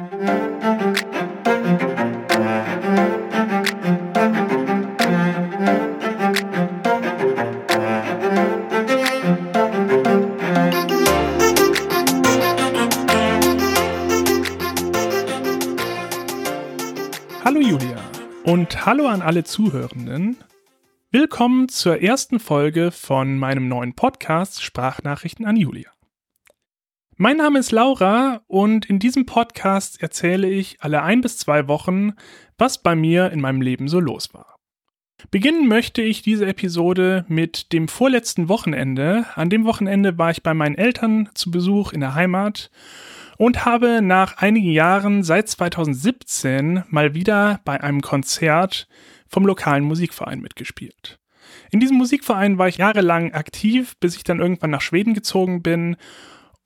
Hallo Julia und hallo an alle Zuhörenden. Willkommen zur ersten Folge von meinem neuen Podcast Sprachnachrichten an Julia. Mein Name ist Laura und in diesem Podcast erzähle ich alle ein bis zwei Wochen, was bei mir in meinem Leben so los war. Beginnen möchte ich diese Episode mit dem vorletzten Wochenende. An dem Wochenende war ich bei meinen Eltern zu Besuch in der Heimat und habe nach einigen Jahren seit 2017 mal wieder bei einem Konzert vom lokalen Musikverein mitgespielt. In diesem Musikverein war ich jahrelang aktiv, bis ich dann irgendwann nach Schweden gezogen bin.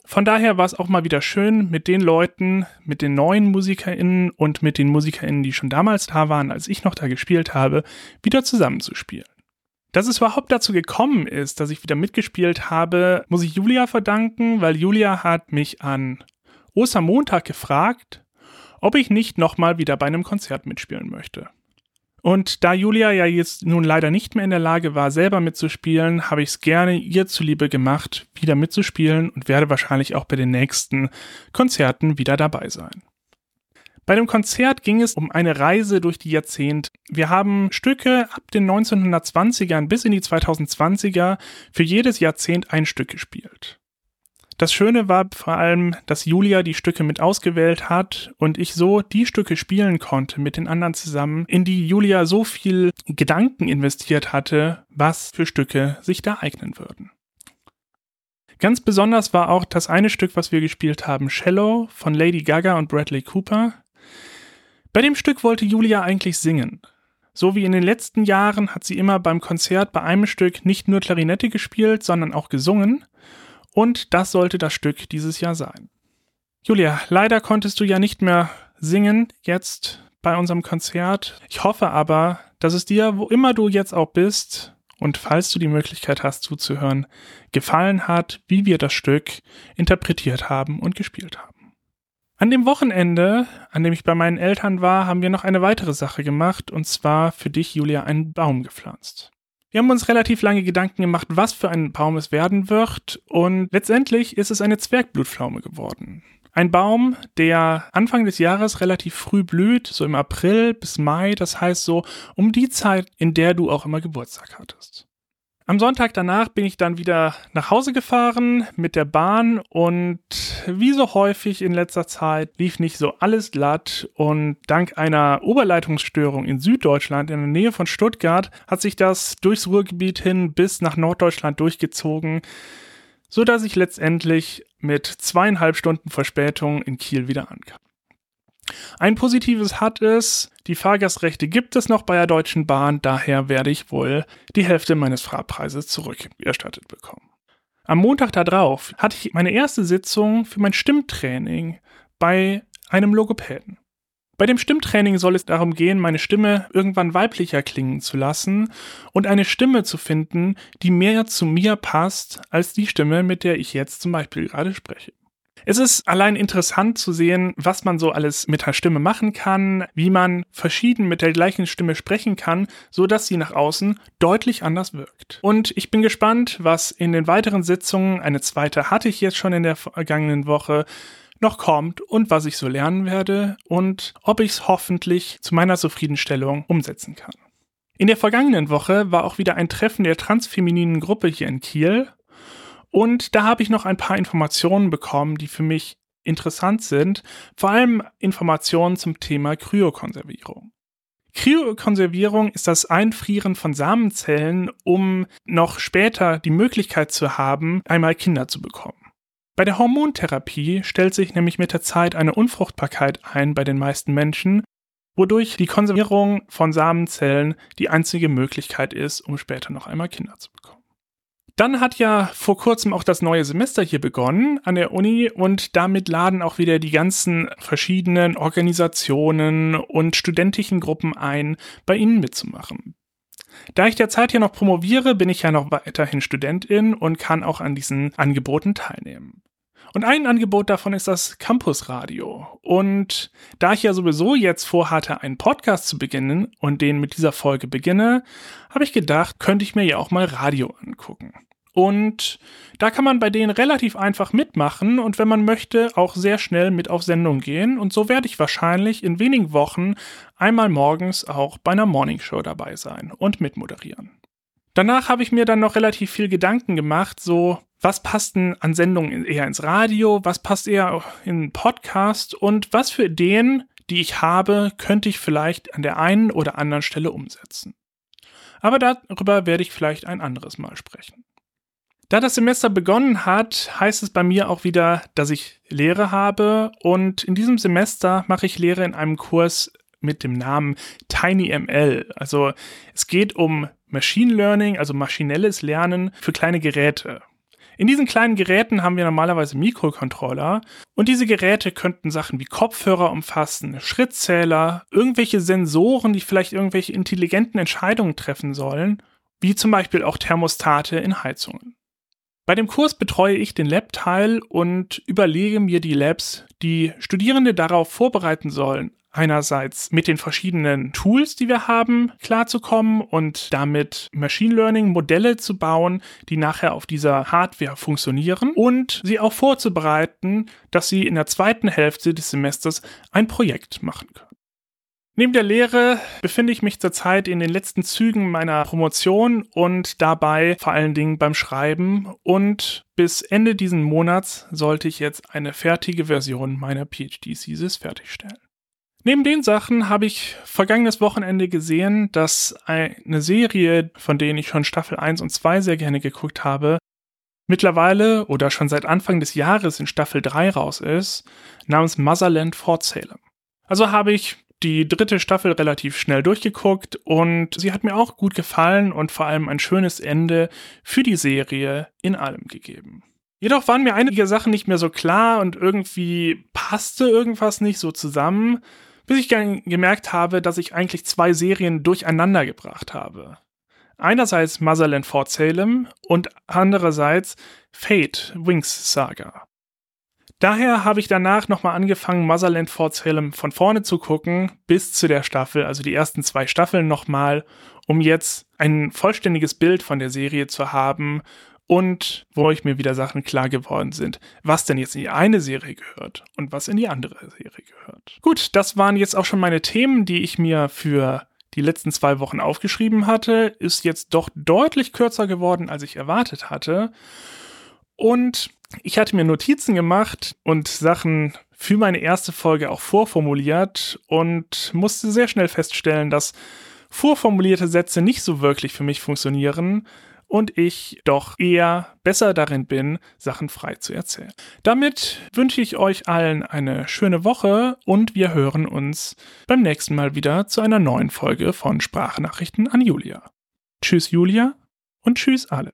Von daher war es auch mal wieder schön, mit den Leuten, mit den neuen MusikerInnen und mit den MusikerInnen, die schon damals da waren, als ich noch da gespielt habe, wieder zusammenzuspielen. Dass es überhaupt dazu gekommen ist, dass ich wieder mitgespielt habe, muss ich Julia verdanken, weil Julia hat mich an Ostermontag gefragt, ob ich nicht nochmal wieder bei einem Konzert mitspielen möchte. Und da Julia ja jetzt nun leider nicht mehr in der Lage war, selber mitzuspielen, habe ich es gerne ihr zuliebe gemacht, wieder mitzuspielen und werde wahrscheinlich auch bei den nächsten Konzerten wieder dabei sein. Bei dem Konzert ging es um eine Reise durch die Jahrzehnte. Wir haben Stücke ab den 1920ern bis in die 2020er für jedes Jahrzehnt ein Stück gespielt. Das Schöne war vor allem, dass Julia die Stücke mit ausgewählt hat und ich so die Stücke spielen konnte mit den anderen zusammen, in die Julia so viel Gedanken investiert hatte, was für Stücke sich da eignen würden. Ganz besonders war auch das eine Stück, was wir gespielt haben, Shallow von Lady Gaga und Bradley Cooper. Bei dem Stück wollte Julia eigentlich singen. So wie in den letzten Jahren hat sie immer beim Konzert bei einem Stück nicht nur Klarinette gespielt, sondern auch gesungen. Und das sollte das Stück dieses Jahr sein. Julia, leider konntest du ja nicht mehr singen jetzt bei unserem Konzert. Ich hoffe aber, dass es dir, wo immer du jetzt auch bist, und falls du die Möglichkeit hast zuzuhören, gefallen hat, wie wir das Stück interpretiert haben und gespielt haben. An dem Wochenende, an dem ich bei meinen Eltern war, haben wir noch eine weitere Sache gemacht, und zwar für dich, Julia, einen Baum gepflanzt. Wir haben uns relativ lange Gedanken gemacht, was für ein Baum es werden wird und letztendlich ist es eine Zwergblutpflaume geworden. Ein Baum, der Anfang des Jahres relativ früh blüht, so im April bis Mai, das heißt so um die Zeit, in der du auch immer Geburtstag hattest. Am Sonntag danach bin ich dann wieder nach Hause gefahren mit der Bahn und wie so häufig in letzter Zeit lief nicht so alles glatt und dank einer Oberleitungsstörung in Süddeutschland in der Nähe von Stuttgart hat sich das durchs Ruhrgebiet hin bis nach Norddeutschland durchgezogen, so dass ich letztendlich mit zweieinhalb Stunden Verspätung in Kiel wieder ankam. Ein positives hat es, die Fahrgastrechte gibt es noch bei der Deutschen Bahn, daher werde ich wohl die Hälfte meines Fahrpreises zurückerstattet bekommen. Am Montag darauf hatte ich meine erste Sitzung für mein Stimmtraining bei einem Logopäden. Bei dem Stimmtraining soll es darum gehen, meine Stimme irgendwann weiblicher klingen zu lassen und eine Stimme zu finden, die mehr zu mir passt als die Stimme, mit der ich jetzt zum Beispiel gerade spreche. Es ist allein interessant zu sehen, was man so alles mit der Stimme machen kann, wie man verschieden mit der gleichen Stimme sprechen kann, so dass sie nach außen deutlich anders wirkt. Und ich bin gespannt, was in den weiteren Sitzungen, eine zweite hatte ich jetzt schon in der vergangenen Woche, noch kommt und was ich so lernen werde und ob ich es hoffentlich zu meiner Zufriedenstellung umsetzen kann. In der vergangenen Woche war auch wieder ein Treffen der transfemininen Gruppe hier in Kiel und da habe ich noch ein paar Informationen bekommen, die für mich interessant sind, vor allem Informationen zum Thema Kryokonservierung. Kryokonservierung ist das Einfrieren von Samenzellen, um noch später die Möglichkeit zu haben, einmal Kinder zu bekommen. Bei der Hormontherapie stellt sich nämlich mit der Zeit eine Unfruchtbarkeit ein bei den meisten Menschen, wodurch die Konservierung von Samenzellen die einzige Möglichkeit ist, um später noch einmal Kinder zu bekommen. Dann hat ja vor kurzem auch das neue Semester hier begonnen an der Uni und damit laden auch wieder die ganzen verschiedenen Organisationen und studentischen Gruppen ein, bei ihnen mitzumachen. Da ich derzeit hier noch promoviere, bin ich ja noch weiterhin Studentin und kann auch an diesen Angeboten teilnehmen. Und ein Angebot davon ist das Campus Radio. Und da ich ja sowieso jetzt vorhatte, einen Podcast zu beginnen und den mit dieser Folge beginne, habe ich gedacht, könnte ich mir ja auch mal Radio angucken. Und da kann man bei denen relativ einfach mitmachen und wenn man möchte, auch sehr schnell mit auf Sendung gehen. Und so werde ich wahrscheinlich in wenigen Wochen einmal morgens auch bei einer Morningshow dabei sein und mitmoderieren. Danach habe ich mir dann noch relativ viel Gedanken gemacht, so was passt denn an Sendungen eher ins Radio, was passt eher in Podcast und was für Ideen, die ich habe, könnte ich vielleicht an der einen oder anderen Stelle umsetzen. Aber darüber werde ich vielleicht ein anderes Mal sprechen. Da das Semester begonnen hat, heißt es bei mir auch wieder, dass ich Lehre habe und in diesem Semester mache ich Lehre in einem Kurs mit dem Namen TinyML. Also es geht um Machine Learning, also maschinelles Lernen für kleine Geräte. In diesen kleinen Geräten haben wir normalerweise Mikrocontroller und diese Geräte könnten Sachen wie Kopfhörer umfassen, Schrittzähler, irgendwelche Sensoren, die vielleicht irgendwelche intelligenten Entscheidungen treffen sollen, wie zum Beispiel auch Thermostate in Heizungen. Bei dem Kurs betreue ich den Lab-Teil und überlege mir die Labs, die Studierende darauf vorbereiten sollen, einerseits mit den verschiedenen Tools, die wir haben, klarzukommen und damit Machine Learning Modelle zu bauen, die nachher auf dieser Hardware funktionieren und sie auch vorzubereiten, dass sie in der zweiten Hälfte des Semesters ein Projekt machen können. Neben der Lehre befinde ich mich zurzeit in den letzten Zügen meiner Promotion und dabei vor allen Dingen beim Schreiben und bis Ende diesen Monats sollte ich jetzt eine fertige Version meiner PhD-Thesis fertigstellen. Neben den Sachen habe ich vergangenes Wochenende gesehen, dass eine Serie, von denen ich schon Staffel 1 und 2 sehr gerne geguckt habe, mittlerweile oder schon seit Anfang des Jahres in Staffel 3 raus ist, namens Motherland Fort Salem. Also habe ich die dritte Staffel relativ schnell durchgeguckt und sie hat mir auch gut gefallen und vor allem ein schönes Ende für die Serie in allem gegeben. Jedoch waren mir einige Sachen nicht mehr so klar und irgendwie passte irgendwas nicht so zusammen bis ich gemerkt habe, dass ich eigentlich zwei Serien durcheinander gebracht habe. Einerseits Motherland Fort Salem und andererseits Fate Wings Saga. Daher habe ich danach nochmal angefangen, Motherland Fort Salem von vorne zu gucken, bis zu der Staffel, also die ersten zwei Staffeln nochmal, um jetzt ein vollständiges Bild von der Serie zu haben und wo ich mir wieder Sachen klar geworden sind, was denn jetzt in die eine Serie gehört und was in die andere Serie gehört. Gut, das waren jetzt auch schon meine Themen, die ich mir für die letzten zwei Wochen aufgeschrieben hatte, ist jetzt doch deutlich kürzer geworden, als ich erwartet hatte. Und ich hatte mir Notizen gemacht und Sachen für meine erste Folge auch vorformuliert und musste sehr schnell feststellen, dass vorformulierte Sätze nicht so wirklich für mich funktionieren, und ich doch eher besser darin bin, Sachen frei zu erzählen. Damit wünsche ich euch allen eine schöne Woche und wir hören uns beim nächsten Mal wieder zu einer neuen Folge von Sprachnachrichten an Julia. Tschüss Julia und tschüss alle.